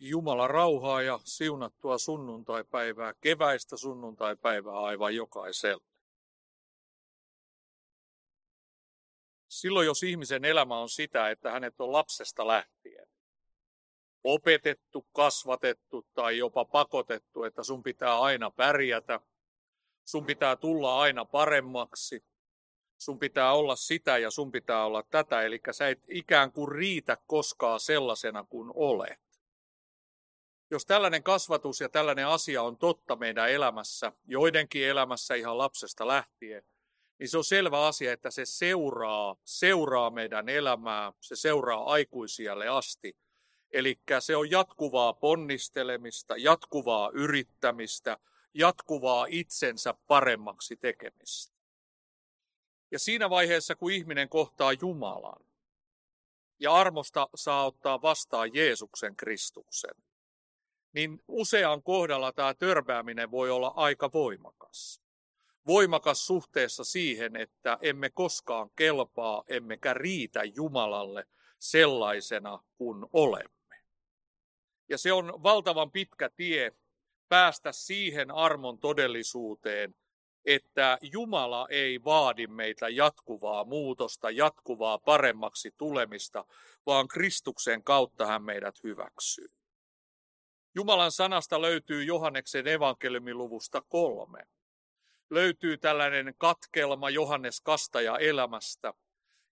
Jumala rauhaa ja siunattua sunnuntaipäivää, keväistä sunnuntaipäivää aivan jokaiselle. Silloin jos ihmisen elämä on sitä, että hänet on lapsesta lähtien opetettu, kasvatettu tai jopa pakotettu, että sun pitää aina pärjätä, sun pitää tulla aina paremmaksi, sun pitää olla sitä ja sun pitää olla tätä, eli sä et ikään kuin riitä koskaan sellaisena kuin olet jos tällainen kasvatus ja tällainen asia on totta meidän elämässä, joidenkin elämässä ihan lapsesta lähtien, niin se on selvä asia, että se seuraa, seuraa meidän elämää, se seuraa aikuisialle asti. Eli se on jatkuvaa ponnistelemista, jatkuvaa yrittämistä, jatkuvaa itsensä paremmaksi tekemistä. Ja siinä vaiheessa, kun ihminen kohtaa Jumalan ja armosta saa ottaa vastaan Jeesuksen Kristuksen, niin usean kohdalla tämä törmääminen voi olla aika voimakas. Voimakas suhteessa siihen, että emme koskaan kelpaa, emmekä riitä Jumalalle sellaisena kuin olemme. Ja se on valtavan pitkä tie päästä siihen armon todellisuuteen, että Jumala ei vaadi meitä jatkuvaa muutosta, jatkuvaa paremmaksi tulemista, vaan Kristuksen kautta hän meidät hyväksyy. Jumalan sanasta löytyy Johanneksen evankeliumiluvusta kolme. Löytyy tällainen katkelma Johannes Kastaja elämästä.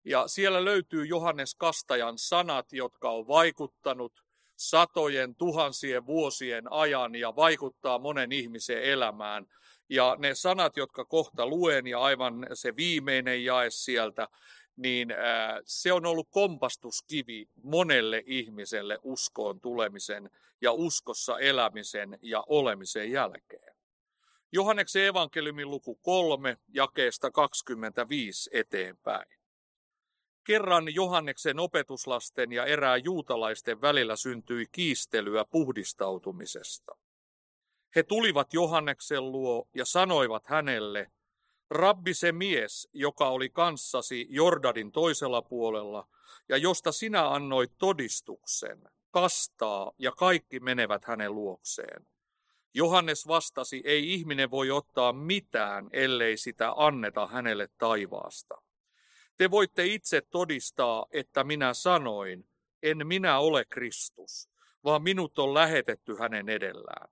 Ja siellä löytyy Johannes Kastajan sanat, jotka on vaikuttanut satojen, tuhansien vuosien ajan ja vaikuttaa monen ihmisen elämään. Ja ne sanat, jotka kohta luen ja aivan se viimeinen jae sieltä, niin se on ollut kompastuskivi monelle ihmiselle uskoon tulemisen ja uskossa elämisen ja olemisen jälkeen. Johanneksen evankeliumin luku 3, jakeesta 25 eteenpäin. Kerran Johanneksen opetuslasten ja erää juutalaisten välillä syntyi kiistelyä puhdistautumisesta. He tulivat Johanneksen luo ja sanoivat hänelle, Rabbi se mies, joka oli kanssasi Jordanin toisella puolella ja josta sinä annoit todistuksen, kastaa ja kaikki menevät hänen luokseen. Johannes vastasi, ei ihminen voi ottaa mitään, ellei sitä anneta hänelle taivaasta. Te voitte itse todistaa, että minä sanoin, en minä ole Kristus, vaan minut on lähetetty hänen edellään.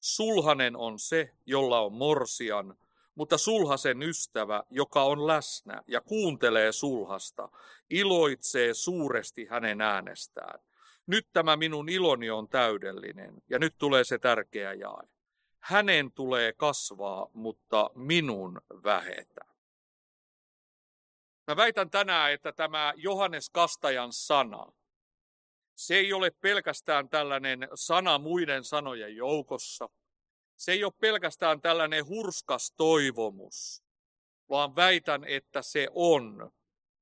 Sulhanen on se, jolla on morsian, mutta sulhasen ystävä, joka on läsnä ja kuuntelee sulhasta, iloitsee suuresti hänen äänestään. Nyt tämä minun iloni on täydellinen, ja nyt tulee se tärkeä jae. Hänen tulee kasvaa, mutta minun vähetä. Mä väitän tänään, että tämä Johannes Kastajan sana, se ei ole pelkästään tällainen sana muiden sanojen joukossa – se ei ole pelkästään tällainen hurskas toivomus, vaan väitän, että se on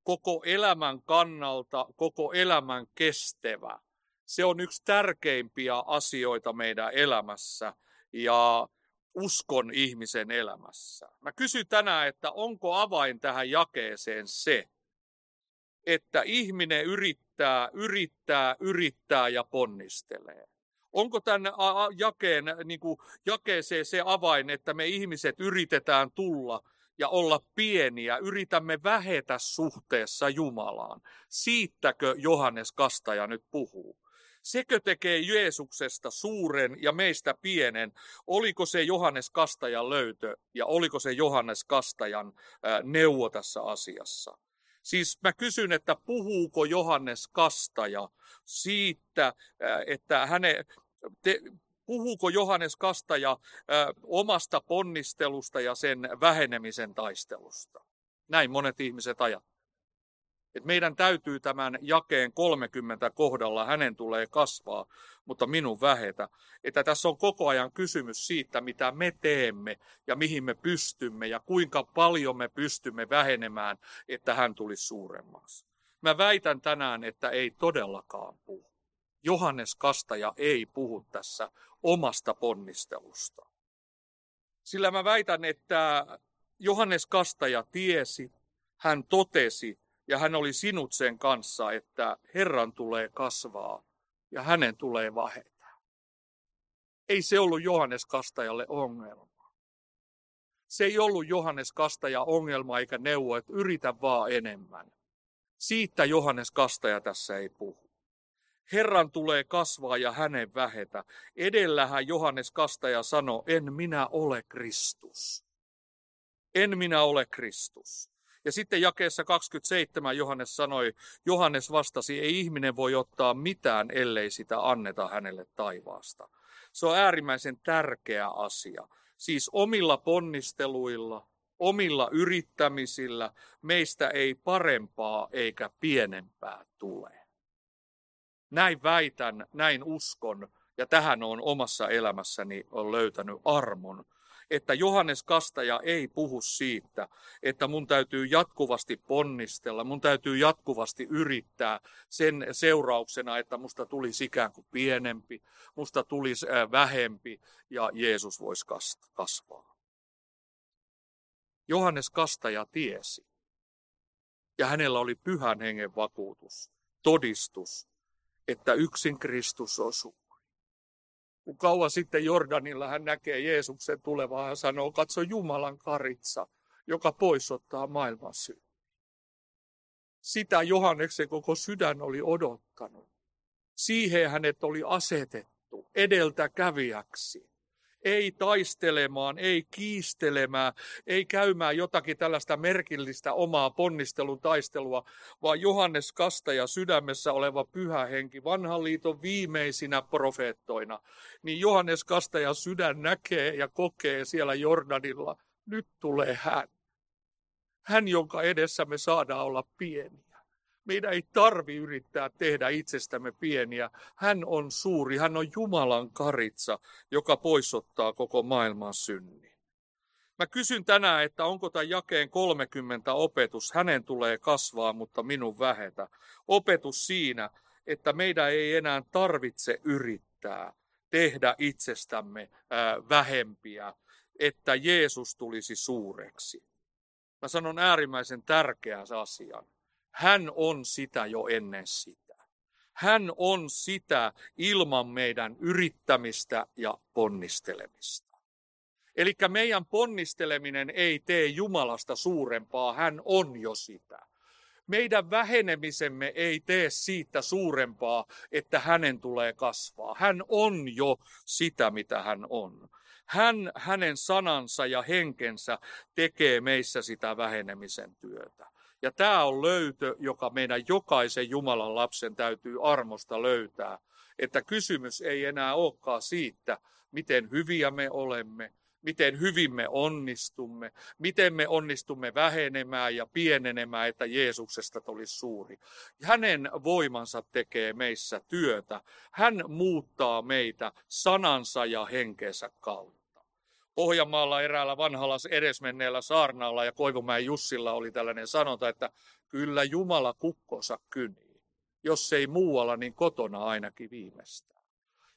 koko elämän kannalta, koko elämän kestävä. Se on yksi tärkeimpiä asioita meidän elämässä ja uskon ihmisen elämässä. Mä kysyn tänään, että onko avain tähän jakeeseen se, että ihminen yrittää, yrittää, yrittää ja ponnistelee. Onko tämän jakeen, niin kuin jakeeseen se avain, että me ihmiset yritetään tulla ja olla pieniä, yritämme vähetä suhteessa Jumalaan? Siitäkö Johannes Kastaja nyt puhuu? Sekö tekee Jeesuksesta suuren ja meistä pienen? Oliko se Johannes Kastajan löytö ja oliko se Johannes Kastajan neuvo tässä asiassa? Siis mä kysyn, että puhuuko Johannes Kastaja siitä, että hänen, te, puhuuko Johannes Kastaja ö, omasta ponnistelusta ja sen vähenemisen taistelusta? Näin monet ihmiset ajattelevat. Et meidän täytyy tämän jakeen 30 kohdalla, hänen tulee kasvaa, mutta minun vähetä. Että tässä on koko ajan kysymys siitä, mitä me teemme ja mihin me pystymme ja kuinka paljon me pystymme vähenemään, että hän tulisi suuremmaksi. Mä väitän tänään, että ei todellakaan puhu. Johannes Kastaja ei puhu tässä omasta ponnistelusta. Sillä mä väitän, että Johannes Kastaja tiesi, hän totesi ja hän oli sinut sen kanssa, että Herran tulee kasvaa ja hänen tulee vähetä. Ei se ollut Johannes Kastajalle ongelma. Se ei ollut Johannes Kastaja ongelma eikä neuvo, että yritä vaan enemmän. Siitä Johannes Kastaja tässä ei puhu. Herran tulee kasvaa ja hänen vähetä. Edellähän Johannes Kastaja sanoi, en minä ole Kristus. En minä ole Kristus. Ja sitten jakeessa 27 Johannes sanoi, Johannes vastasi, ei ihminen voi ottaa mitään, ellei sitä anneta hänelle taivaasta. Se on äärimmäisen tärkeä asia. Siis omilla ponnisteluilla, omilla yrittämisillä meistä ei parempaa eikä pienempää tule. Näin väitän, näin uskon. Ja tähän on omassa elämässäni on löytänyt armon. Että Johannes Kastaja ei puhu siitä, että mun täytyy jatkuvasti ponnistella, mun täytyy jatkuvasti yrittää sen seurauksena, että musta tulisi ikään kuin pienempi, musta tulisi vähempi ja Jeesus voisi kasvaa. Johannes Kastaja tiesi, ja hänellä oli pyhän hengen vakuutus, todistus, että yksin Kristus on kun kauan sitten Jordanilla hän näkee Jeesuksen tulevaa, hän sanoo, katso Jumalan karitsa, joka poisottaa maailman syyn. Sitä Johanneksen koko sydän oli odottanut. Siihen hänet oli asetettu edeltäkävijäksi ei taistelemaan, ei kiistelemään, ei käymään jotakin tällaista merkillistä omaa ponnistelun taistelua, vaan Johannes Kastaja sydämessä oleva pyhä henki, vanhan liiton viimeisinä profeettoina, niin Johannes Kastaja sydän näkee ja kokee siellä Jordanilla, nyt tulee hän. Hän, jonka edessä me saadaan olla pieniä. Meidän ei tarvi yrittää tehdä itsestämme pieniä. Hän on suuri, hän on Jumalan karitsa, joka poisottaa koko maailman synnin. Mä kysyn tänään, että onko tämä jakeen 30 opetus, hänen tulee kasvaa, mutta minun vähetä. Opetus siinä, että meidän ei enää tarvitse yrittää tehdä itsestämme vähempiä, että Jeesus tulisi suureksi. Mä sanon äärimmäisen tärkeän asian. Hän on sitä jo ennen sitä. Hän on sitä ilman meidän yrittämistä ja ponnistelemista. Eli meidän ponnisteleminen ei tee Jumalasta suurempaa, hän on jo sitä. Meidän vähenemisemme ei tee siitä suurempaa, että hänen tulee kasvaa. Hän on jo sitä, mitä hän on. Hän, hänen sanansa ja henkensä tekee meissä sitä vähenemisen työtä. Ja tämä on löytö, joka meidän jokaisen Jumalan lapsen täytyy armosta löytää. Että kysymys ei enää olekaan siitä, miten hyviä me olemme, miten hyvin me onnistumme, miten me onnistumme vähenemään ja pienenemään, että Jeesuksesta tulisi suuri. Hänen voimansa tekee meissä työtä. Hän muuttaa meitä sanansa ja henkeensä kautta. Pohjanmaalla eräällä vanhalla edesmenneellä saarnaalla ja Koivumäen Jussilla oli tällainen sanonta, että kyllä Jumala kukkonsa kynii. Jos ei muualla, niin kotona ainakin viimeistään.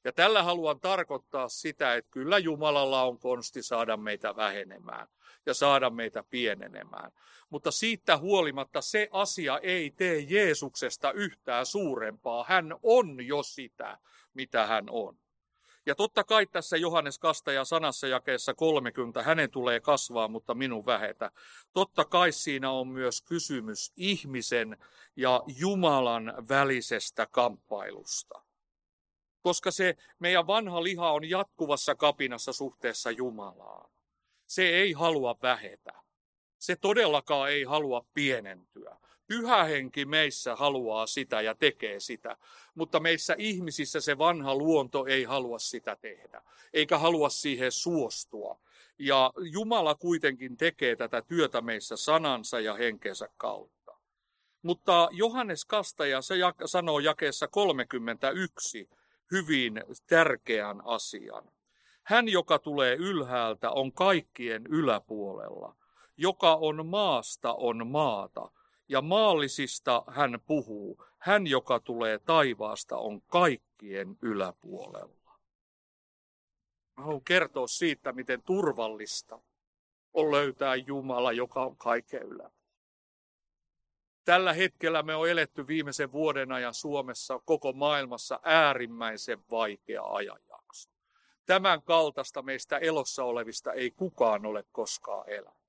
Ja tällä haluan tarkoittaa sitä, että kyllä Jumalalla on konsti saada meitä vähenemään ja saada meitä pienenemään. Mutta siitä huolimatta se asia ei tee Jeesuksesta yhtään suurempaa. Hän on jo sitä, mitä hän on. Ja totta kai tässä Johannes Kastaja sanassa jakeessa 30, hänen tulee kasvaa, mutta minun vähetä. Totta kai siinä on myös kysymys ihmisen ja Jumalan välisestä kamppailusta. Koska se meidän vanha liha on jatkuvassa kapinassa suhteessa Jumalaan. Se ei halua vähetä. Se todellakaan ei halua pienentyä. Pyhä henki meissä haluaa sitä ja tekee sitä, mutta meissä ihmisissä se vanha luonto ei halua sitä tehdä, eikä halua siihen suostua. Ja Jumala kuitenkin tekee tätä työtä meissä sanansa ja henkensä kautta. Mutta Johannes Kastaja se sanoo jakeessa 31 hyvin tärkeän asian. Hän, joka tulee ylhäältä, on kaikkien yläpuolella. Joka on maasta, on maata ja maallisista hän puhuu. Hän, joka tulee taivaasta, on kaikkien yläpuolella. Mä haluan kertoa siitä, miten turvallista on löytää Jumala, joka on kaiken yläpuolella. Tällä hetkellä me on eletty viimeisen vuoden ajan Suomessa, koko maailmassa äärimmäisen vaikea ajanjakso. Tämän kaltaista meistä elossa olevista ei kukaan ole koskaan elänyt.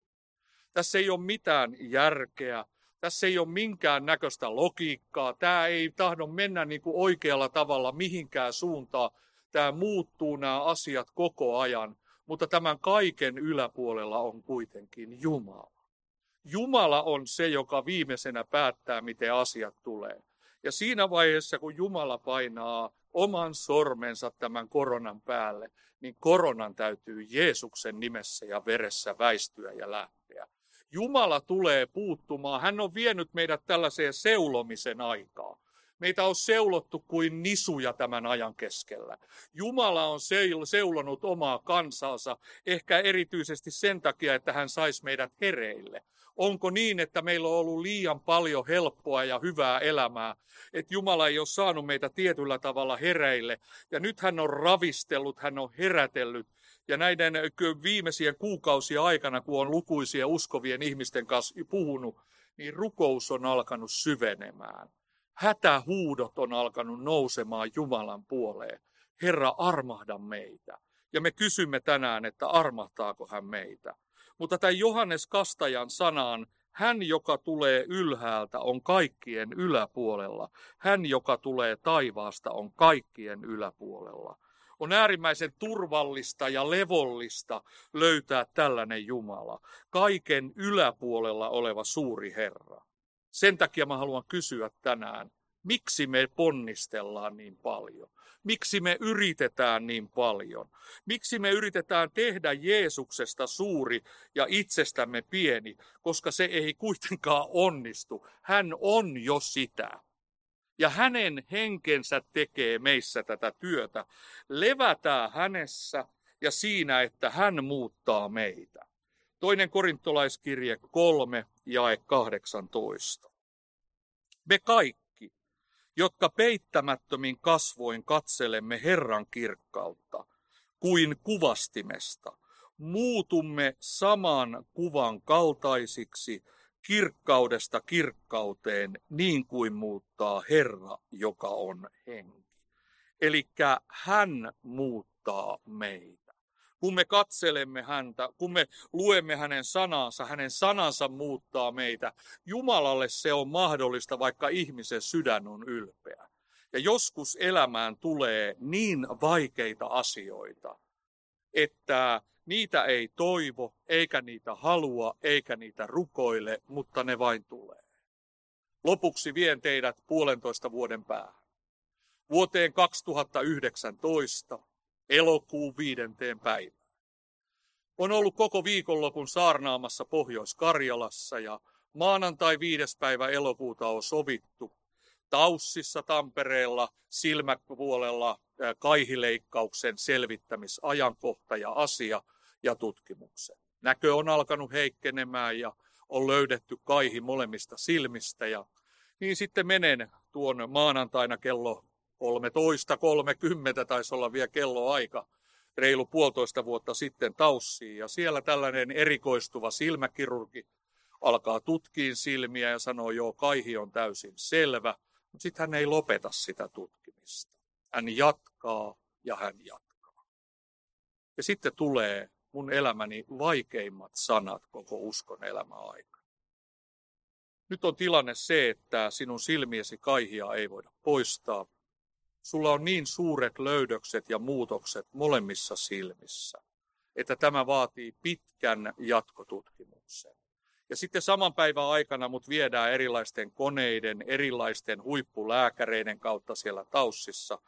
Tässä ei ole mitään järkeä, tässä ei ole minkään näköistä logiikkaa, tämä ei tahdo mennä niin kuin oikealla tavalla mihinkään suuntaan. Tämä muuttuu nämä asiat koko ajan, mutta tämän kaiken yläpuolella on kuitenkin Jumala. Jumala on se, joka viimeisenä päättää, miten asiat tulee. Ja siinä vaiheessa, kun Jumala painaa oman sormensa tämän koronan päälle, niin koronan täytyy Jeesuksen nimessä ja veressä väistyä ja lähteä. Jumala tulee puuttumaan. Hän on vienyt meidät tällaiseen seulomisen aikaan. Meitä on seulottu kuin nisuja tämän ajan keskellä. Jumala on seulonut omaa kansansa, ehkä erityisesti sen takia, että hän saisi meidät hereille. Onko niin, että meillä on ollut liian paljon helppoa ja hyvää elämää, että Jumala ei ole saanut meitä tietyllä tavalla hereille. Ja nyt hän on ravistellut, hän on herätellyt. Ja näiden viimeisien kuukausien aikana, kun on lukuisia uskovien ihmisten kanssa puhunut, niin rukous on alkanut syvenemään. Hätähuudot on alkanut nousemaan Jumalan puoleen. Herra, armahda meitä. Ja me kysymme tänään, että armahtaako hän meitä. Mutta tämän Johannes Kastajan sanaan, hän, joka tulee ylhäältä, on kaikkien yläpuolella. Hän, joka tulee taivaasta, on kaikkien yläpuolella. On äärimmäisen turvallista ja levollista löytää tällainen Jumala, kaiken yläpuolella oleva suuri Herra. Sen takia mä haluan kysyä tänään, miksi me ponnistellaan niin paljon? Miksi me yritetään niin paljon? Miksi me yritetään tehdä Jeesuksesta suuri ja itsestämme pieni, koska se ei kuitenkaan onnistu. Hän on jo sitä. Ja hänen henkensä tekee meissä tätä työtä. Levätään hänessä ja siinä, että hän muuttaa meitä. Toinen korintolaiskirje 3, jae 18. Me kaikki jotka peittämättömin kasvoin katselemme Herran kirkkautta, kuin kuvastimesta, muutumme saman kuvan kaltaisiksi kirkkaudesta kirkkauteen, niin kuin muuttaa Herra, joka on henki. Eli hän muuttaa meitä kun me katselemme häntä, kun me luemme hänen sanansa, hänen sanansa muuttaa meitä. Jumalalle se on mahdollista, vaikka ihmisen sydän on ylpeä. Ja joskus elämään tulee niin vaikeita asioita, että niitä ei toivo, eikä niitä halua, eikä niitä rukoile, mutta ne vain tulee. Lopuksi vien teidät puolentoista vuoden päähän. Vuoteen 2019, elokuun viidenteen päivään. On ollut koko viikonlopun saarnaamassa Pohjois-Karjalassa ja maanantai viides päivä elokuuta on sovittu Taussissa Tampereella silmäpuolella kaihileikkauksen selvittämisajankohta ja asia ja tutkimuksen. Näkö on alkanut heikkenemään ja on löydetty kaihi molemmista silmistä ja niin sitten menen tuon maanantaina kello 13.30 taisi olla vielä kelloaika reilu puolitoista vuotta sitten Taussiin. Ja siellä tällainen erikoistuva silmäkirurgi alkaa tutkiin silmiä ja sanoo, joo, kaihi on täysin selvä. Mutta sitten hän ei lopeta sitä tutkimista. Hän jatkaa ja hän jatkaa. Ja sitten tulee mun elämäni vaikeimmat sanat koko uskon elämä aika. Nyt on tilanne se, että sinun silmiesi kaihia ei voida poistaa, Sulla on niin suuret löydökset ja muutokset molemmissa silmissä, että tämä vaatii pitkän jatkotutkimuksen. Ja sitten saman päivän aikana mut viedään erilaisten koneiden, erilaisten huippulääkäreiden kautta siellä taussissa.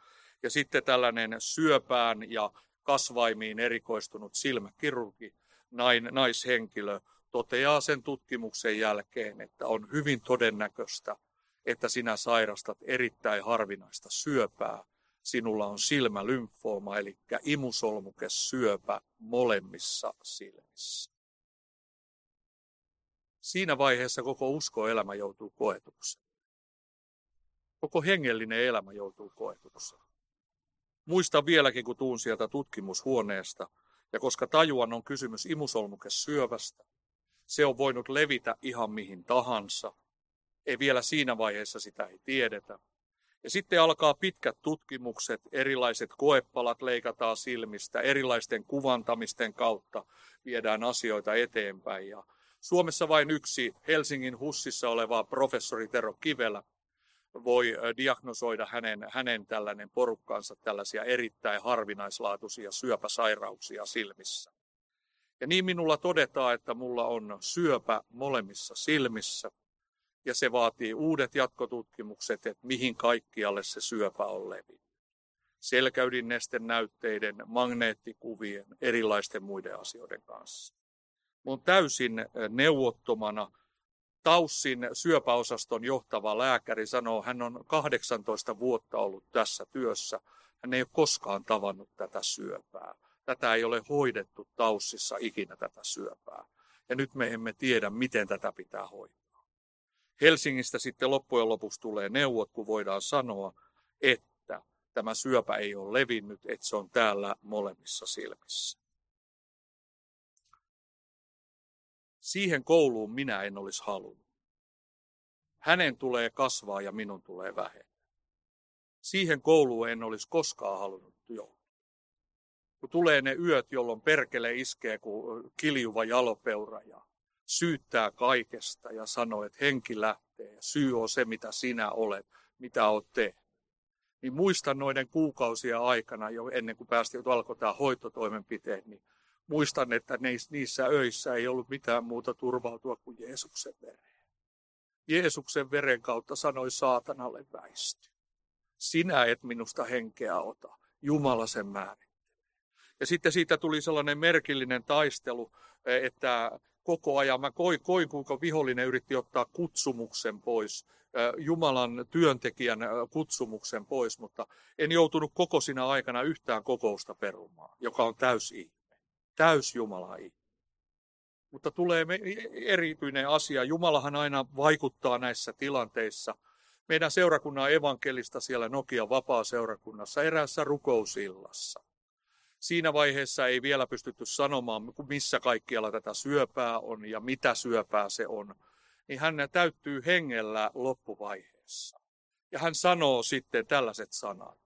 Ja sitten tällainen syöpään ja kasvaimiin erikoistunut silmäkirurgi, nain, naishenkilö, toteaa sen tutkimuksen jälkeen, että on hyvin todennäköistä, että sinä sairastat erittäin harvinaista syöpää. Sinulla on silmälymfooma, eli syöpä molemmissa silmissä. Siinä vaiheessa koko uskoelämä joutuu koetukseen. Koko hengellinen elämä joutuu koetukseen. Muistan vieläkin, kun tuun sieltä tutkimushuoneesta, ja koska tajuan on kysymys syövästä, se on voinut levitä ihan mihin tahansa, ei vielä siinä vaiheessa sitä ei tiedetä. Ja sitten alkaa pitkät tutkimukset, erilaiset koepalat leikataan silmistä, erilaisten kuvantamisten kautta viedään asioita eteenpäin. Ja Suomessa vain yksi Helsingin Hussissa oleva professori Tero Kivelä voi diagnosoida hänen, hänen tällainen porukkansa tällaisia erittäin harvinaislaatuisia syöpäsairauksia silmissä. Ja niin minulla todetaan, että mulla on syöpä molemmissa silmissä ja se vaatii uudet jatkotutkimukset, että mihin kaikkialle se syöpä on levinnyt. Selkäydinnesten näytteiden, magneettikuvien, erilaisten muiden asioiden kanssa. Mun täysin neuvottomana Taussin syöpäosaston johtava lääkäri sanoo, hän on 18 vuotta ollut tässä työssä. Hän ei ole koskaan tavannut tätä syöpää. Tätä ei ole hoidettu Taussissa ikinä tätä syöpää. Ja nyt me emme tiedä, miten tätä pitää hoitaa. Helsingistä sitten loppujen lopuksi tulee neuvot, kun voidaan sanoa, että tämä syöpä ei ole levinnyt, että se on täällä molemmissa silmissä. Siihen kouluun minä en olisi halunnut. Hänen tulee kasvaa ja minun tulee vähentää. Siihen kouluun en olisi koskaan halunnut joutua. Kun tulee ne yöt, jolloin perkele iskee kuin kiljuva jalopeura ja syyttää kaikesta ja sanoo, että henki lähtee ja syy on se, mitä sinä olet, mitä olet tehnyt. Niin muistan noiden kuukausia aikana, jo ennen kuin päästiin, alkoi tämä hoitotoimenpiteet, niin muistan, että niissä öissä ei ollut mitään muuta turvautua kuin Jeesuksen vereen. Jeesuksen veren kautta sanoi saatanalle väisty. Sinä et minusta henkeä ota. Jumala sen määrittelee. Ja sitten siitä tuli sellainen merkillinen taistelu, että koko ajan mä koin, koin kuinka vihollinen yritti ottaa kutsumuksen pois, Jumalan työntekijän kutsumuksen pois, mutta en joutunut koko sinä aikana yhtään kokousta perumaan, joka on täysi täys Jumala Mutta tulee erityinen asia. Jumalahan aina vaikuttaa näissä tilanteissa. Meidän seurakunnan evankelista siellä Nokia vapaa-seurakunnassa eräässä rukousillassa. Siinä vaiheessa ei vielä pystytty sanomaan, missä kaikkialla tätä syöpää on ja mitä syöpää se on. Niin hän täyttyy hengellä loppuvaiheessa. Ja hän sanoo sitten tällaiset sanat.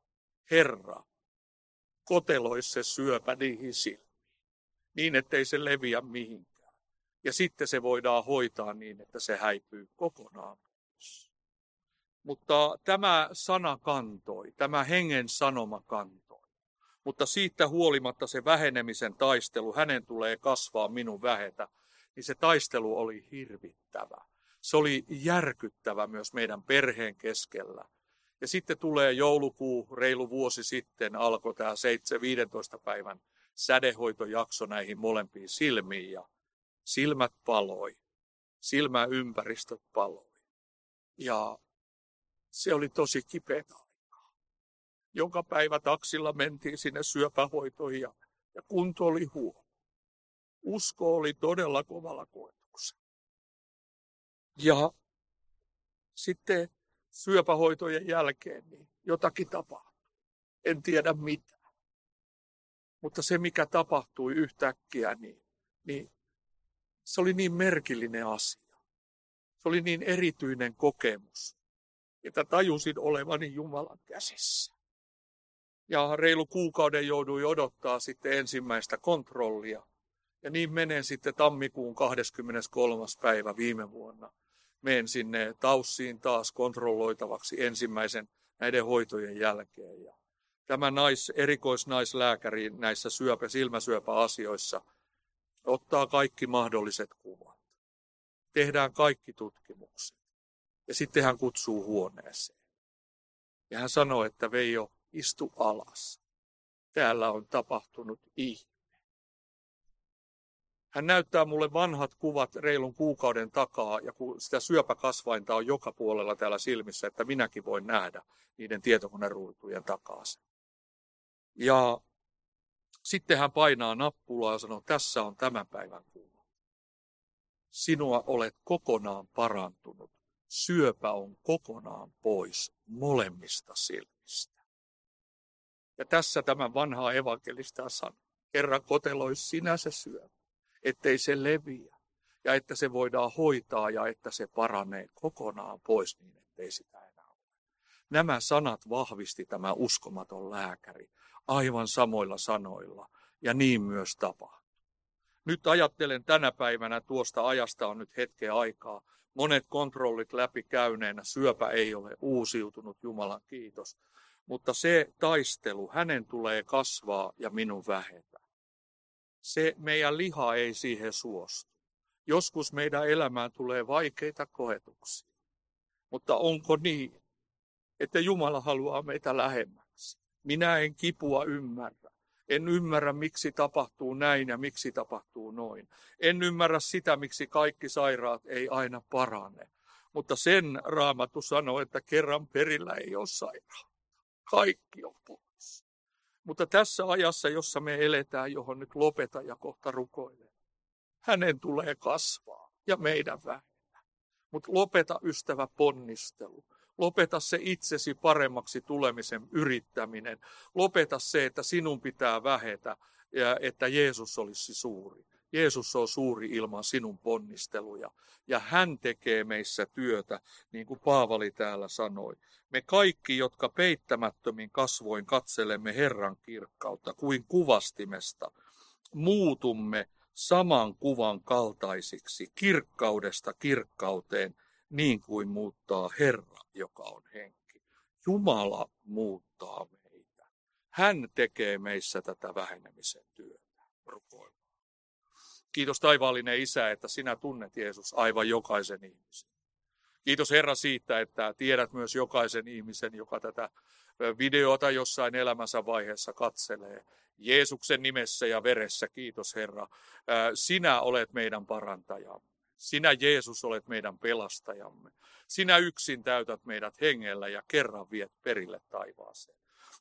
Herra, kotelois se syöpä niihin silmiin niin, ettei se leviä mihinkään. Ja sitten se voidaan hoitaa niin, että se häipyy kokonaan pois. Mutta tämä sana kantoi, tämä hengen sanoma kantoi. Mutta siitä huolimatta se vähenemisen taistelu, hänen tulee kasvaa, minun vähetä, niin se taistelu oli hirvittävä. Se oli järkyttävä myös meidän perheen keskellä. Ja sitten tulee joulukuu, reilu vuosi sitten alkoi tämä 7-15 päivän sädehoitojakso näihin molempiin silmiin ja silmät paloi, silmäympäristöt paloi. Ja se oli tosi kipeä aikaa. Joka päivä taksilla mentiin sinne syöpähoitoihin ja, ja kunto oli huono. Usko oli todella kovalla koetuksella. Ja sitten syöpähoitojen jälkeen niin jotakin tapahtui. En tiedä mitä. Mutta se, mikä tapahtui yhtäkkiä, niin, niin se oli niin merkillinen asia. Se oli niin erityinen kokemus, että tajusin olevani Jumalan käsissä. Ja reilu kuukauden jouduin odottaa sitten ensimmäistä kontrollia. Ja niin menen sitten tammikuun 23. päivä viime vuonna. Menen sinne Taussiin taas kontrolloitavaksi ensimmäisen näiden hoitojen jälkeen. Tämä nais, erikoisnaislääkäri näissä syöpä, silmäsyöpäasioissa ottaa kaikki mahdolliset kuvat. Tehdään kaikki tutkimukset. Ja sitten hän kutsuu huoneeseen. Ja hän sanoo, että Veijo, istu alas. Täällä on tapahtunut ihme. Hän näyttää mulle vanhat kuvat reilun kuukauden takaa, ja kun sitä syöpäkasvainta on joka puolella täällä silmissä, että minäkin voin nähdä niiden tietokoneruutujen takaa sen. Ja sitten hän painaa nappulaa ja sanoo, tässä on tämän päivän kuva. Sinua olet kokonaan parantunut. Syöpä on kokonaan pois molemmista silmistä. Ja tässä tämä vanha evankelista sanoo, Herra kotelois sinä se syöpä, ettei se leviä ja että se voidaan hoitaa ja että se paranee kokonaan pois niin, ettei sitä enää ole. Nämä sanat vahvisti tämä uskomaton lääkäri aivan samoilla sanoilla, ja niin myös tapahtui. Nyt ajattelen tänä päivänä, tuosta ajasta on nyt hetken aikaa, monet kontrollit läpi käyneenä, syöpä ei ole uusiutunut, Jumalan kiitos. Mutta se taistelu, hänen tulee kasvaa ja minun vähetä. Se meidän liha ei siihen suostu. Joskus meidän elämään tulee vaikeita koetuksia. Mutta onko niin, että Jumala haluaa meitä lähemmäksi? Minä en kipua ymmärrä. En ymmärrä, miksi tapahtuu näin ja miksi tapahtuu noin. En ymmärrä sitä, miksi kaikki sairaat ei aina parane. Mutta sen raamattu sanoo, että kerran perillä ei ole sairautta. Kaikki on pois. Mutta tässä ajassa, jossa me eletään, johon nyt lopeta ja kohta rukoilen, hänen tulee kasvaa ja meidän vähentää. Mutta lopeta ystävä ponnistelu. Lopeta se itsesi paremmaksi tulemisen yrittäminen. Lopeta se, että sinun pitää vähetä ja että Jeesus olisi suuri. Jeesus on suuri ilman sinun ponnisteluja ja hän tekee meissä työtä, niin kuin Paavali täällä sanoi. Me kaikki, jotka peittämättömin kasvoin katselemme Herran kirkkautta kuin kuvastimesta, muutumme saman kuvan kaltaisiksi kirkkaudesta kirkkauteen, niin kuin muuttaa Herra, joka on henki. Jumala muuttaa meitä. Hän tekee meissä tätä vähenemisen työtä. Rukoilma. Kiitos taivaallinen Isä, että sinä tunnet Jeesus aivan jokaisen ihmisen. Kiitos Herra siitä, että tiedät myös jokaisen ihmisen, joka tätä videota jossain elämänsä vaiheessa katselee. Jeesuksen nimessä ja veressä, kiitos Herra. Sinä olet meidän parantajamme. Sinä Jeesus olet meidän pelastajamme. Sinä yksin täytät meidät hengellä ja kerran viet perille taivaaseen.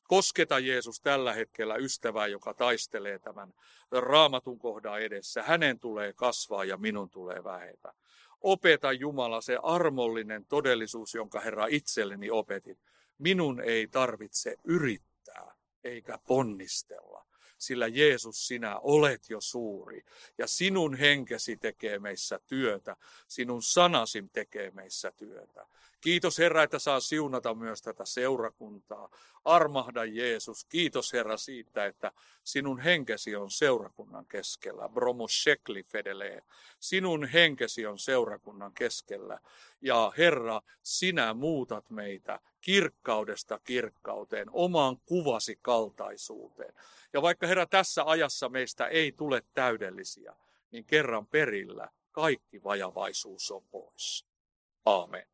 Kosketa Jeesus tällä hetkellä ystävää, joka taistelee tämän raamatun kohdan edessä. Hänen tulee kasvaa ja minun tulee vähetä. Opeta Jumala se armollinen todellisuus, jonka Herra itselleni opetit. Minun ei tarvitse yrittää eikä ponnistella, sillä Jeesus, sinä olet jo suuri ja sinun henkesi tekee meissä työtä, sinun sanasi tekee meissä työtä. Kiitos Herra, että saa siunata myös tätä seurakuntaa. Armahda Jeesus. Kiitos Herra siitä, että sinun henkesi on seurakunnan keskellä. Bromo shekli fedelee. Sinun henkesi on seurakunnan keskellä. Ja Herra, sinä muutat meitä kirkkaudesta kirkkauteen, omaan kuvasi kaltaisuuteen. Ja vaikka Herra tässä ajassa meistä ei tule täydellisiä, niin kerran perillä kaikki vajavaisuus on pois. Aamen.